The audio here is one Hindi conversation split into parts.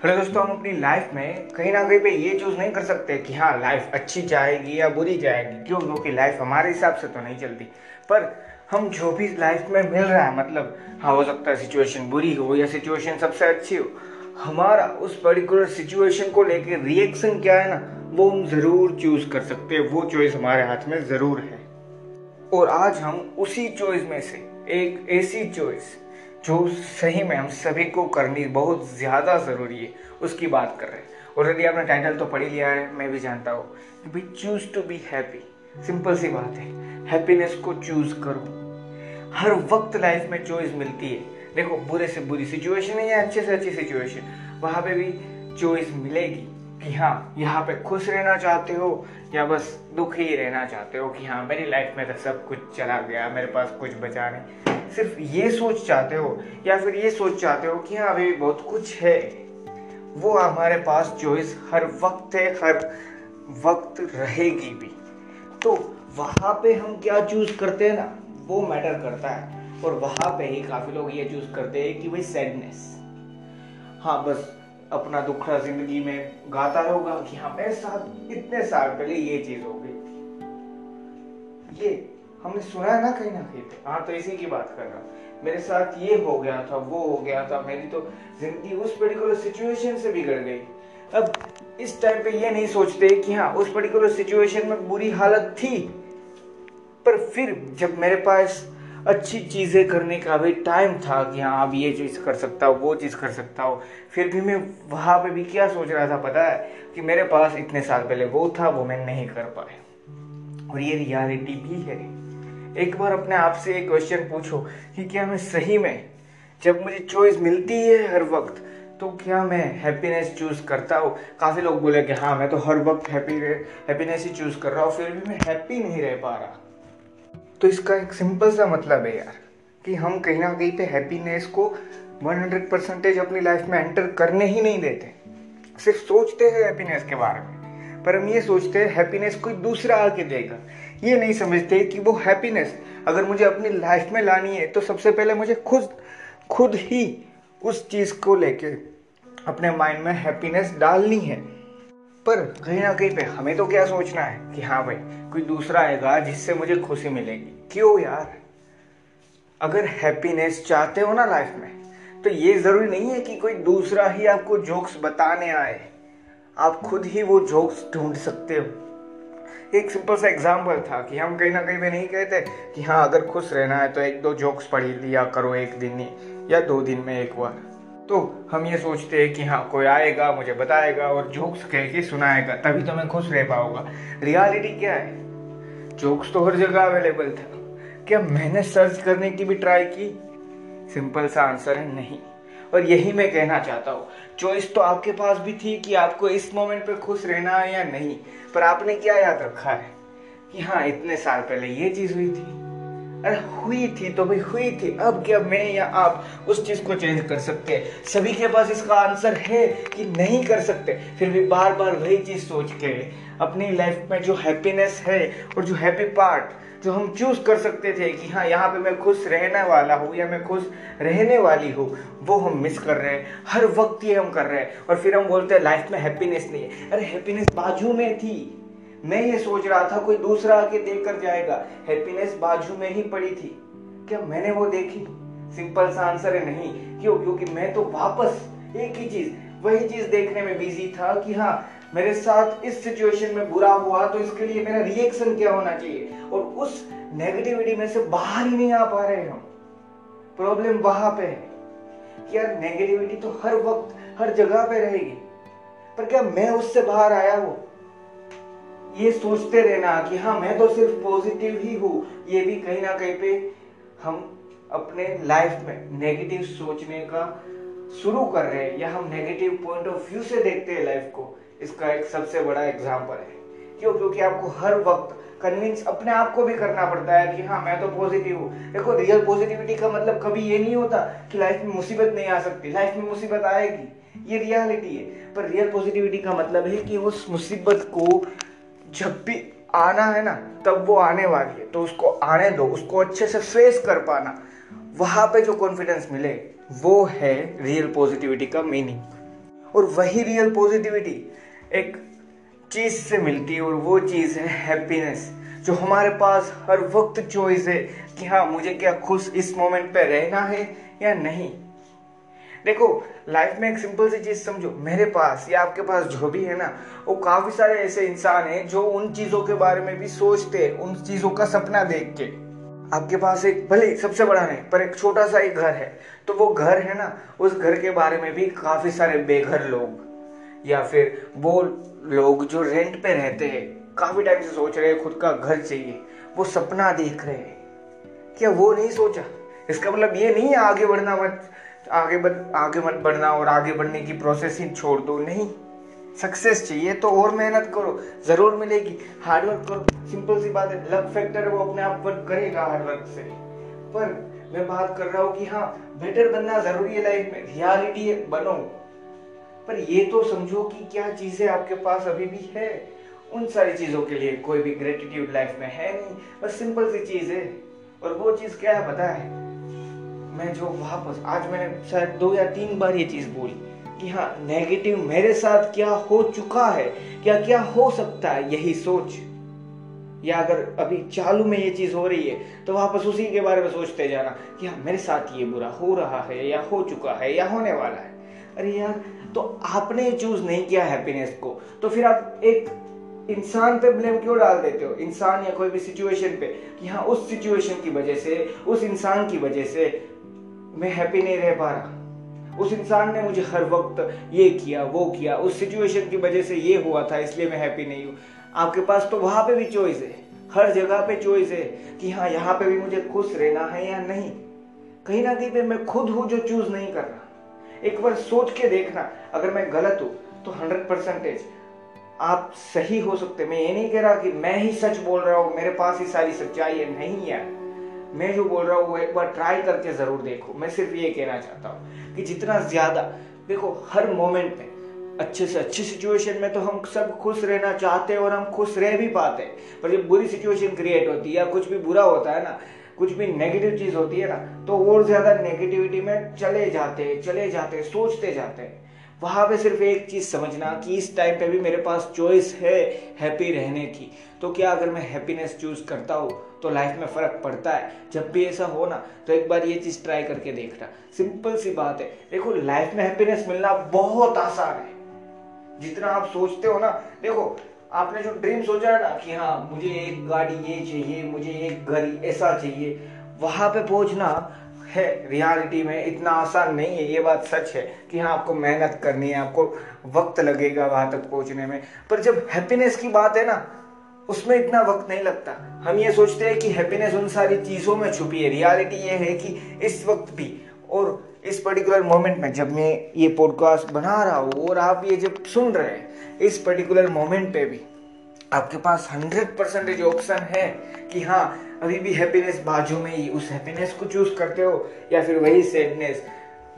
हेलो दोस्तों, हम अपनी लाइफ में कहीं ना कहीं पे ये चूज़ नहीं कर सकते कि हाँ लाइफ अच्छी जाएगी या बुरी जाएगी। क्यों? क्योंकि लाइफ हमारे हिसाब से तो नहीं चलती। पर हम जो भी लाइफ में मिल रहा है मतलब हाँ हो सकता है सिचुएशन बुरी हो या सिचुएशन सबसे अच्छी हो, हमारा उस पर्टिकुलर सिचुएशन को लेके रिएक्शन क्या है ना, वो हम ज़रूर चूज़ कर सकते हैं। वो चॉइस हमारे हाथ में ज़रूर है। और आज हम उसी चॉइस में से एक ऐसी चॉइस जो सही में हम सभी को करनी बहुत ज़्यादा ज़रूरी है, उसकी बात कर रहे हैं। ऑलरेडी आपने टाइटल तो पढ़ लिया है, मैं भी जानता हूँ। भाई choose to be happy simple सी बात है। हैप्पीनेस को चूज़ करो। हर वक्त लाइफ में चॉइस मिलती है। देखो, बुरे से बुरी सिचुएशन है या अच्छे से अच्छी सिचुएशन वहाँ पे भी चॉइस मिलेगी कि हाँ यहाँ पे खुश रहना चाहते हो या बस दुखी ही रहना चाहते हो कि हाँ मेरी लाइफ में तो सब कुछ चला गया, मेरे पास कुछ बचा नहीं। सिर्फ़ ये सोच चाहते हो, या फिर ये सोच चाहते हो कि हाँ अभी बहुत कुछ है। वो हमारे पास चॉइस हर वक्त है, हर वक्त रहेगी भी। तो वहाँ पे हम क्या चूज़ करते हैं ना, वो मैटर करता है। और वहाँ पे ही काफ़ी लोग ये चूज़ करते हैं कि भाई सैडनेस हाँ बस अपना दुखड़ा ज़िंदगी में गाता रहोगा कि हाँ मेरे साथ इतने साल पहले ये चीज़ हो गई। ये हमने सुना है ना कहीं ना कहीं पे। हाँ तो इसी की बात कर रहा मेरे साथ ये हो गया था, वो हो गया था, मेरी तो ज़िंदगी उस पर्टिकुलर सिचुएशन से बिगड़ गई। अब इस टाइम पे ये नहीं सोचते कि हाँ उस पर्टिकुलर सिचुएशन में बुरी हालत थी, पर फिर जब मेरे पास अच्छी चीज़ें करने का भी टाइम था कि हाँ अब ये चीज़ कर सकता हूँ, वो चीज़ कर सकता हूँ, फिर भी मैं वहाँ पे भी क्या सोच रहा था पता है? कि मेरे पास इतने साल पहले वो था, वो मैं नहीं कर पाया। और ये रियलिटी भी है। एक बार अपने आप से एक क्वेश्चन पूछो कि क्या मैं सही में, जब मुझे चॉइस मिलती है हर वक्त तो क्या मैं हैप्पीनेस चूज़ करता हूँ? काफ़ी लोग बोले कि हाँ मैं तो हर वक्त हैप्पी हैप्पीनेस ही चूज़ कर रहा हूँ, फिर भी मैं हैप्पी नहीं रह पा रहा। तो इसका एक सिंपल सा मतलब है यार, कि हम कहीं ना कहीं पे हैप्पीनेस को 100 परसेंटेज अपनी लाइफ में एंटर करने ही नहीं देते। सिर्फ़ सोचते हैं हैप्पीनेस के बारे में। पर हम ये सोचते हैं हैप्पीनेस कोई दूसरा आके देगा। ये नहीं समझते कि वो हैप्पीनेस अगर मुझे अपनी लाइफ में लानी है तो सबसे पहले मुझे खुद खुद ही उस चीज़ को लेके अपने माइंड में हैप्पीनेस डालनी है। पर कहीं ना कहीं पे हमें तो क्या सोचना है कि हाँ भाई, कोई दूसरा आएगा जिससे मुझे खुशी मिलेगी। क्यों यार? अगर हैप्पीनेस चाहते हो ना लाइफ में तो ये ज़रूरी नहीं है कि कोई दूसरा ही आपको जोक्स बताने आए। आप खुद ही वो जोक्स ढूंढ सकते हो। एक सिंपल सा एग्ज़ाम्पल था कि हम कहीं ना कहीं पे नहीं कहते कि हाँ अगर खुश रहना है तो एक दो जोक्स पढ़ लिया करो एक दिन ही, या दो दिन में एक बार। तो हम ये सोचते हैं कि हाँ कोई आएगा, मुझे बताएगा और जोक्स कह के सुनाएगा, तभी तो मैं खुश रह पाऊँगा। रियलिटी क्या है? जोक्स तो हर जगह अवेलेबल था। क्या मैंने सर्च करने की भी ट्राई की? सिंपल सा आंसर है, नहीं। और यही मैं कहना चाहता हूँ। चॉइस तो आपके पास भी थी कि आपको इस मोमेंट पे खुश रहना है या नहीं, पर आपने क्या याद रखा है कि हाँ इतने साल पहले ये चीज़ हुई थी? अरे, हुई थी तो भाई हुई थी। अब क्या मैं या आप उस चीज़ को चेंज कर सकते हैं? सभी के पास इसका आंसर है कि नहीं कर सकते। फिर भी बार बार वही चीज़ सोच के अपनी लाइफ में जो हैप्पीनेस है और जो हैप्पी पार्ट जो हम चूज़ कर सकते थे कि हाँ यहाँ पे मैं खुश रहने वाला हूँ या मैं खुश रहने वाली हूँ, वो हम मिस कर रहे हैं। हर वक्त ये हम कर रहे हैं। और फिर हम बोलते हैं लाइफ में हैप्पीनेस नहीं है। अरे हैप्पीनेस बाजू में थी। मैं ये सोच रहा था, कोई दूसरा आके देख कर जाएगा। हैप्पीनेस बाजू में ही पड़ी थी। क्या मैंने वो देखी? सिंपल सा आंसर है, नहीं। क्यों? क्योंकि मैं तो वापस एक ही चीज़, वही चीज़ देखने में बिज़ी था कि हाँ मेरे साथ इस सिचुएशन में बुरा हुआ तो इसके लिए मेरा रिएक्शन क्या होना चाहिए? और उस नेगेटिविटी में से बाहर ही नहीं आ पा रहे हम। प्रॉब्लम वहाँ पे है कि यार नेगेटिविटी तो हर वक्त, हर जगह पे रहेगी। पर क्या मैं उससे बाहर आया हूँ? ये सोचते रहना कि हाँ मैं तो सिर्फ़ पॉजिटिव ही हूँ। ये भी कहीं ना कहीं पे हम अपने लाइफ में नेगेटिव सोचने का शुरू कर रहे हैं, या हम नेगेटिव पॉइंट ऑफ़ व्यू से देखते हैं लाइफ को। इसका एक सबसे बड़ा एग्ज़ाम्पल है। क्यों? क्योंकि आपको हर वक्त कन्विंस अपने आप को भी करना पड़ता है कि हाँ मैं तो पॉजिटिव हूँ। देखो रियल पॉजिटिविटी का मतलब कभी ये नहीं होता कि लाइफ में मुसीबत नहीं आ सकती। लाइफ में मुसीबत आएगी, ये रियलिटी है। पर रियल पॉजिटिविटी का मतलब है कि उस मुसीबत को जब भी आना है ना, तब वो आने वाली है। तो उसको आने दो, उसको अच्छे से फेस कर पाना। वहाँ पे जो कॉन्फिडेंस मिले, वो है रियल पॉजिटिविटी का मीनिंग और वही रियल पॉजिटिविटी एक चीज़ से मिलती है और वो चीज़ है हैप्पीनेस जो हमारे पास हर वक्त चॉइस है कि हाँ मुझे क्या खुश इस मोमेंट पे रहना है या नहीं। देखो लाइफ में एक सिंपल सी चीज़ समझो, मेरे पास या आपके पास जो भी है ना, वो काफ़ी सारे ऐसे इंसान हैं जो उन चीज़ों के बारे में भी सोचते हैं, उन चीज़ों का सपना देख के। आपके पास एक भले सबसे बड़ा नहीं, पर एक छोटा सा एक घर है। तो वो घर है ना, उस घर के बारे में भी काफ़ी सारे बेघर लोग। या फिर वो लोग जो रेंट पे रहते हैं, काफ़ी टाइम से सोच रहे हैं खुद का घर चाहिए, वो सपना देख रहे हैं। क्या वो नहीं सोचा? इसका मतलब ये नहीं है आगे बढ़ना मत, आगे बढ़ आगे मत बढ़ना और आगे बढ़ने की प्रोसेस ही छोड़ दो। नहीं। सक्सेस चाहिए तो और मेहनत करो, ज़रूर मिलेगी। हार्डवर्क करो। सिंपल सी बात है लक फैक्टर वो अपने आप वर्क करेगा हार्डवर्क से। पर मैं बात कर रहा हूँ कि हाँ बेटर बनना ज़रूरी है लाइफ में। रियलिटी बनो। पर ये तो समझो कि क्या चीज़ें आपके पास अभी भी है। उन सारी चीज़ों के लिए कोई भी ग्रेटिट्यूड लाइफ में है नहीं। बस सिंपल सी चीज़ है। और वो चीज़ क्या है पता है? मैं जो वापस, आज मैंने शायद दो या तीन बार ये चीज़ बोली कि हाँ नेगेटिव मेरे साथ क्या हो चुका है? क्या क्या हो सकता है? यही सोच। या अगर अभी चालू में ये चीज़ हो रही है तो वापस उसी के बारे में सोचते जाना कि हाँ मेरे साथ ये बुरा हो रहा है या हो चुका है या होने वाला है। अरे यार तो आपने चूज़ नहीं किया हैप्पीनेस को तो फिर आप एक इंसान पे ब्लेम क्यों डाल देते हो? इंसान या कोई भी सिचुएशन पे कि हाँ उस सिचुएशन की वजह से, उस इंसान की वजह से मैं हैप्पी नहीं रह पा रहा। उस इंसान ने मुझे हर वक्त ये किया, वो किया, उस सिचुएशन की वजह से ये हुआ था, इसलिए मैं हैप्पी नहीं हूँ। आपके पास तो वहाँ पे भी चॉइस है, हर जगह पे चॉइस है कि हाँ यहाँ पे भी मुझे खुश रहना है या नहीं। कहीं ना कहीं पे मैं खुद हूँ जो चूज़ नहीं कर रहा। एक बार सोच के देखना। अगर मैं गलत हूँ तो हंड्रेड परसेंटेज आप सही हो सकते मैं ये नहीं कह रहा कि मैं ही सच बोल रहा हूँ, मेरे पास ही सारी सच्चाई है, नहीं यार मैं जो बोल रहा हूँ, वो एक बार ट्राई करके ज़रूर देखो। मैं सिर्फ़ ये कहना चाहता हूँ कि जितना ज़्यादा, देखो, हर मोमेंट में, अच्छे से अच्छी सिचुएशन में तो हम सब खुश रहना चाहते हैं और हम खुश रह भी पाते हैं। पर जब बुरी सिचुएशन क्रिएट होती है या कुछ भी बुरा होता है ना कुछ भी नेगेटिव चीज़ होती है ना तो और ज़्यादा नेगेटिविटी में चले जाते चले जाते सोचते जाते वहाँ पे सिर्फ़ एक चीज़ समझना कि इस टाइम पे भी मेरे पास चॉइस है हैप्पी रहने की। तो क्या अगर मैं हैप्पीनेस चूज़ करता हूँ तो लाइफ में फ़र्क पड़ता है? जब भी ऐसा हो ना तो एक बार ये चीज़ ट्राई करके देखना। सिंपल सी बात है। देखो लाइफ में हैप्पीनेस मिलना बहुत आसान है। जितना आप सोचते हो ना, देखो आपने जो ड्रीम सोचा है ना कि हाँ मुझे एक गाड़ी ये चाहिए, मुझे एक घर ऐसा चाहिए, वहाँ पे पहुँचना है रियलिटी में इतना आसान नहीं है, ये बात सच है कि हाँ आपको मेहनत करनी है, आपको वक्त लगेगा वहाँ तक पहुँचने में। पर जब हैप्पीनेस की बात है ना, उसमें इतना वक्त नहीं लगता। हम ये सोचते हैं कि हैप्पीनेस उन सारी चीज़ों में छुपी है। रियलिटी ये है कि इस वक्त भी और इस पर्टिकुलर मोमेंट में जब मैं ये पॉडकास्ट बना रहा हूँ और आप ये जब सुन रहे हैं इस पर्टिकुलर मोमेंट पे भी आपके पास हंड्रेड परसेंटेज ऑप्शन है कि हाँ अभी भी हैप्पीनेस बाजू में ही उस हैप्पीनेस को चूज़ करते हो या फिर वही सैडनेस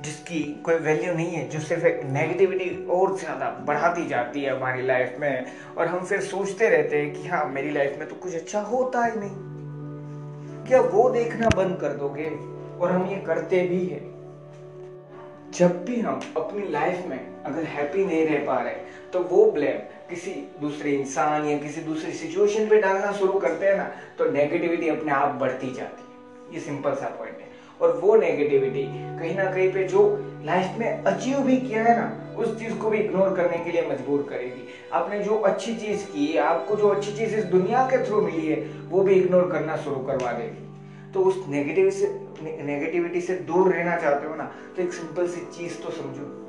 जिसकी कोई वैल्यू नहीं है, जो सिर्फ़ एक नेगेटिविटी और ज़्यादा बढ़ाती जाती है हमारी लाइफ में और हम फिर सोचते रहते हैं कि हाँ मेरी लाइफ में तो कुछ अच्छा होता ही नहीं। क्या वो देखना बंद कर दोगे? और हम ये करते भी है। जब भी हम अपनी लाइफ में अगर हैप्पी नहीं रह पा रहे तो वो ब्लेम किसी दूसरे इंसान या किसी दूसरी सिचुएशन पे डालना शुरू करते हैं ना तो नेगेटिविटी अपने आप बढ़ती जाती है। ये सिंपल सा पॉइंट है। और वो नेगेटिविटी कहीं ना कहीं पे जो लाइफ में अचीव भी किया है ना, उस चीज़ को भी इग्नोर करने के लिए मजबूर करेगी। आपने जो अच्छी चीज़ की, आपको जो अच्छी चीज़ इस दुनिया के थ्रू मिली है, वो भी इग्नोर करना शुरू करवा देगी। तो उस नेगेटिव से नेगेटिविटी से दूर रहना चाहते हो ना तो एक सिंपल सी चीज़ तो समझो।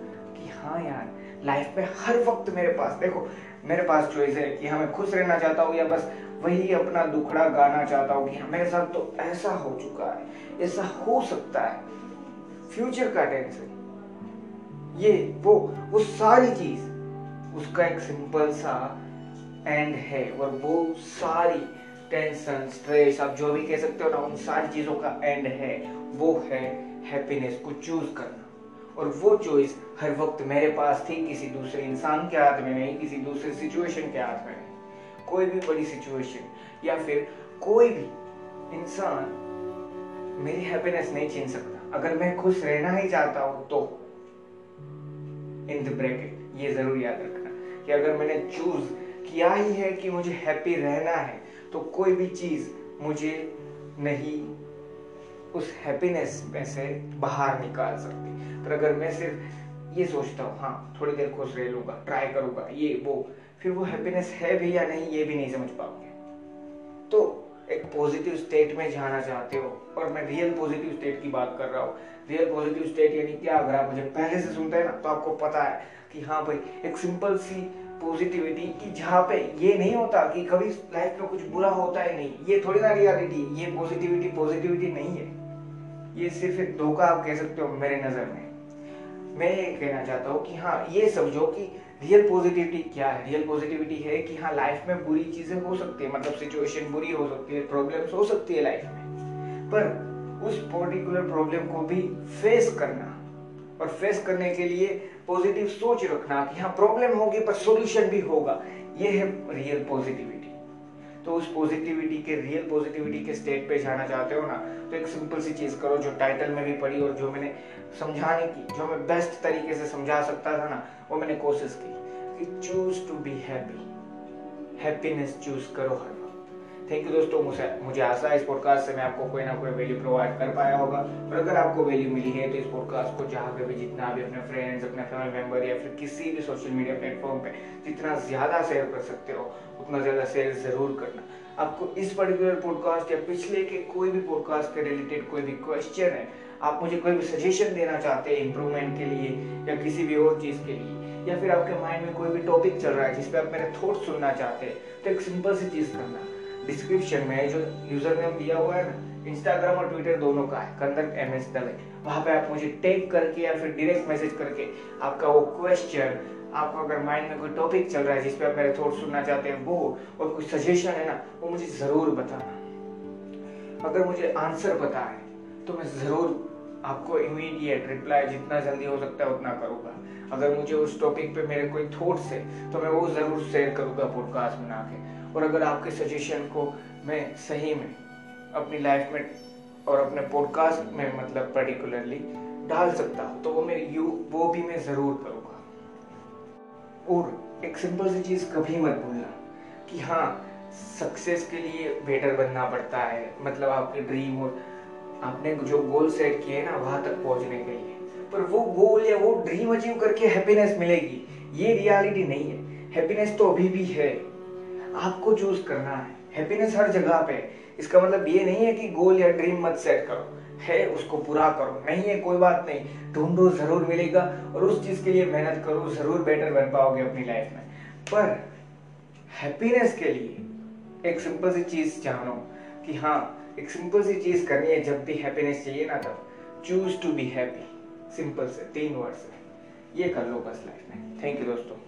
हाँ यार लाइफ में हर वक्त मेरे पास, देखो, मेरे पास चॉइस है कि हाँ मैं खुश रहना चाहता हूँ या बस वही अपना दुखड़ा गाना चाहता हूँ कि हाँ मेरे साथ तो ऐसा हो चुका है, ऐसा हो सकता है। फ्यूचर का टेंशन ये, वो वो सारी चीज़, उसका एक सिंपल सा एंड है और वो सारी टेंशन स्ट्रेस आप जो भी कह सकते हो ना, उन सारी चीज़ों का एंड है, वो है हैप्पीनेस को चूज़ करना। और वो चॉइस हर वक्त मेरे पास थी किसी दूसरे इंसान के हाथ में नहीं, किसी दूसरे सिचुएशन के हाथ में नहीं। कोई भी बड़ी सिचुएशन या फिर कोई भी इंसान मेरी हैप्पीनेस नहीं छीन सकता। अगर मैं खुश रहना ही चाहता हूँ तो। इन द ब्रैकेट ये ज़रूर याद रखना कि अगर मैंने चूज़ किया ही है कि मुझे हैप्पी रहना है तो कोई भी चीज़ मुझे नहीं उस हैप्पीनेस में से बाहर निकाल सकती। पर अगर मैं सिर्फ़ ये सोचता हूँ हाँ थोड़ी देर खुश रह लूँगा ट्राई करूँगा, ये, वो, फिर वो हैप्पीनेस है भी या नहीं, ये भी नहीं समझ पाओगे तो एक पॉजिटिव स्टेट में जाना चाहते हो, और मैं रियल पॉजिटिव स्टेट की बात कर रहा हूँ रियल पॉजिटिव स्टेट यानी क्या? अगर आप मुझे पहले से सुनते हैं ना तो आपको पता है कि हाँ भाई, एक सिंपल सी पॉजिटिविटी कि जहाँ पे ये नहीं होता कि कभी लाइफ में कुछ बुरा होता है नहीं, ये थोड़ी ना रियलिटी ये पॉजिटिविटी पॉजिटिविटी नहीं है। ये सिर्फ़ एक धोखा आप कह सकते हो मेरे नज़र में। मैं ये कहना चाहता हूँ कि हाँ ये समझो कि रियल पॉजिटिविटी क्या है? रियल पॉजिटिविटी है कि हाँ लाइफ में बुरी चीज़ें हो सकती है मतलब सिचुएशन बुरी हो सकती है प्रॉब्लम्स हो सकती है लाइफ में। पर उस पर्टिकुलर प्रॉब्लम को भी फेस करना और फेस करने के लिए पॉजिटिव सोच रखना कि हाँ प्रॉब्लम होगी पर सॉल्यूशन भी होगा, ये है रियल पॉजिटिविटी तो उस पॉजिटिविटी के रियल पॉजिटिविटी के स्टेट पे जाना चाहते हो ना तो एक सिंपल सी चीज़ करो जो टाइटल में भी पढ़ी और जो मैंने समझाने की, जो मैं बेस्ट तरीके से समझा सकता था ना, वो मैंने कोशिश की कि choose to be happy happiness choose करो हर थैंक यू दोस्तों, मुझे मुझे आशा है इस पॉडकास्ट से मैं आपको कोई ना कोई वैल्यू प्रोवाइड कर पाया होगा। और अगर आपको वैल्यू मिली है तो इस पॉडकास्ट को जहाँ पे भी जितना भी अपने फ्रेंड्स अपने फैमिली मेंबर या फिर किसी भी सोशल मीडिया प्लेटफॉर्म पे जितना ज़्यादा शेयर कर सकते हो, उतना ज़्यादा शेयर ज़रूर करना। आपको इस पर्टिकुलर पॉडकास्ट या पिछले के कोई भी पॉडकास्ट के रिलेटेड कोई भी क्वेश्चन है, आप मुझे कोई भी सजेशन देना चाहते हैं इंप्रूवमेंट के लिए या किसी भी और चीज़ के लिए, या फिर आपके माइंड में कोई भी टॉपिक चल रहा है जिसपे आप मेरे थॉट सुनना चाहते हैं तो एक सिंपल सी चीज़ करना। डिस्क्रिप्शन में जो यूज़र नेम दिया हुआ है ना इंस्टाग्राम और ट्विटर दोनों का है कंदक एम एस दवे वहाँ पे आप मुझे टेक करके या फिर डायरेक्ट मैसेज करके आपका वो क्वेश्चन आपको अगर माइंड में कोई टॉपिक चल रहा है जिसपे आप मेरे थॉट सुनना चाहते हैं, वो और कुछ सजेशन है ना, वो मुझे ज़रूर बताना। अगर मुझे आंसर पता है तो मैं ज़रूर आपको इमीडिएट रिप्लाई जितना जल्दी हो सकता है उतना करूँगा। अगर मुझे उस टॉपिक पे मेरे कोई थॉट्स है तो मैं वो ज़रूर शेयर करूँगा पॉडकास्ट बना के और अगर आपके सजेशन को मैं सही में अपनी लाइफ में और अपने पॉडकास्ट में मतलब पर्टिकुलरली डाल सकता हूँ तो वो मैं यू, वो भी मैं ज़रूर करूँगा। और एक सिंपल सी चीज़ कभी मत भूलना कि हाँ सक्सेस के लिए बेटर बनना पड़ता है। मतलब आपके ड्रीम और आपने जो गोल सेट किए ना, वहाँ तक पहुँचने के लिए। पर वो गोल या वो ड्रीम अचीव करके हैप्पीनेस मिलेगी, ये रियलिटी नहीं है। हैप्पीनेस तो अभी भी है। आपको चूज़ करना है। हैप्पीनेस हर जगह पे इसका मतलब ये नहीं है कि गोल या ड्रीम मत सेट करो। है, उसको पूरा करो। नहीं है, कोई बात नहीं। ढूंढो, ज़रूर मिलेगा और उस चीज़ के लिए मेहनत करो, ज़रूर बेटर बन पाओगे अपनी लाइफ में। पर हैप्पीनेस के लिए एक सिंपल सी चीज़ जानो कि हाँ एक सिंपल सी चीज़ करनी है, जब भी हैप्पीनेस चाहिए ना तब। Choose to be happy simple से, तीन वर्ड से। ये कर लो बस लाइफ में। थैंक यू दोस्तों।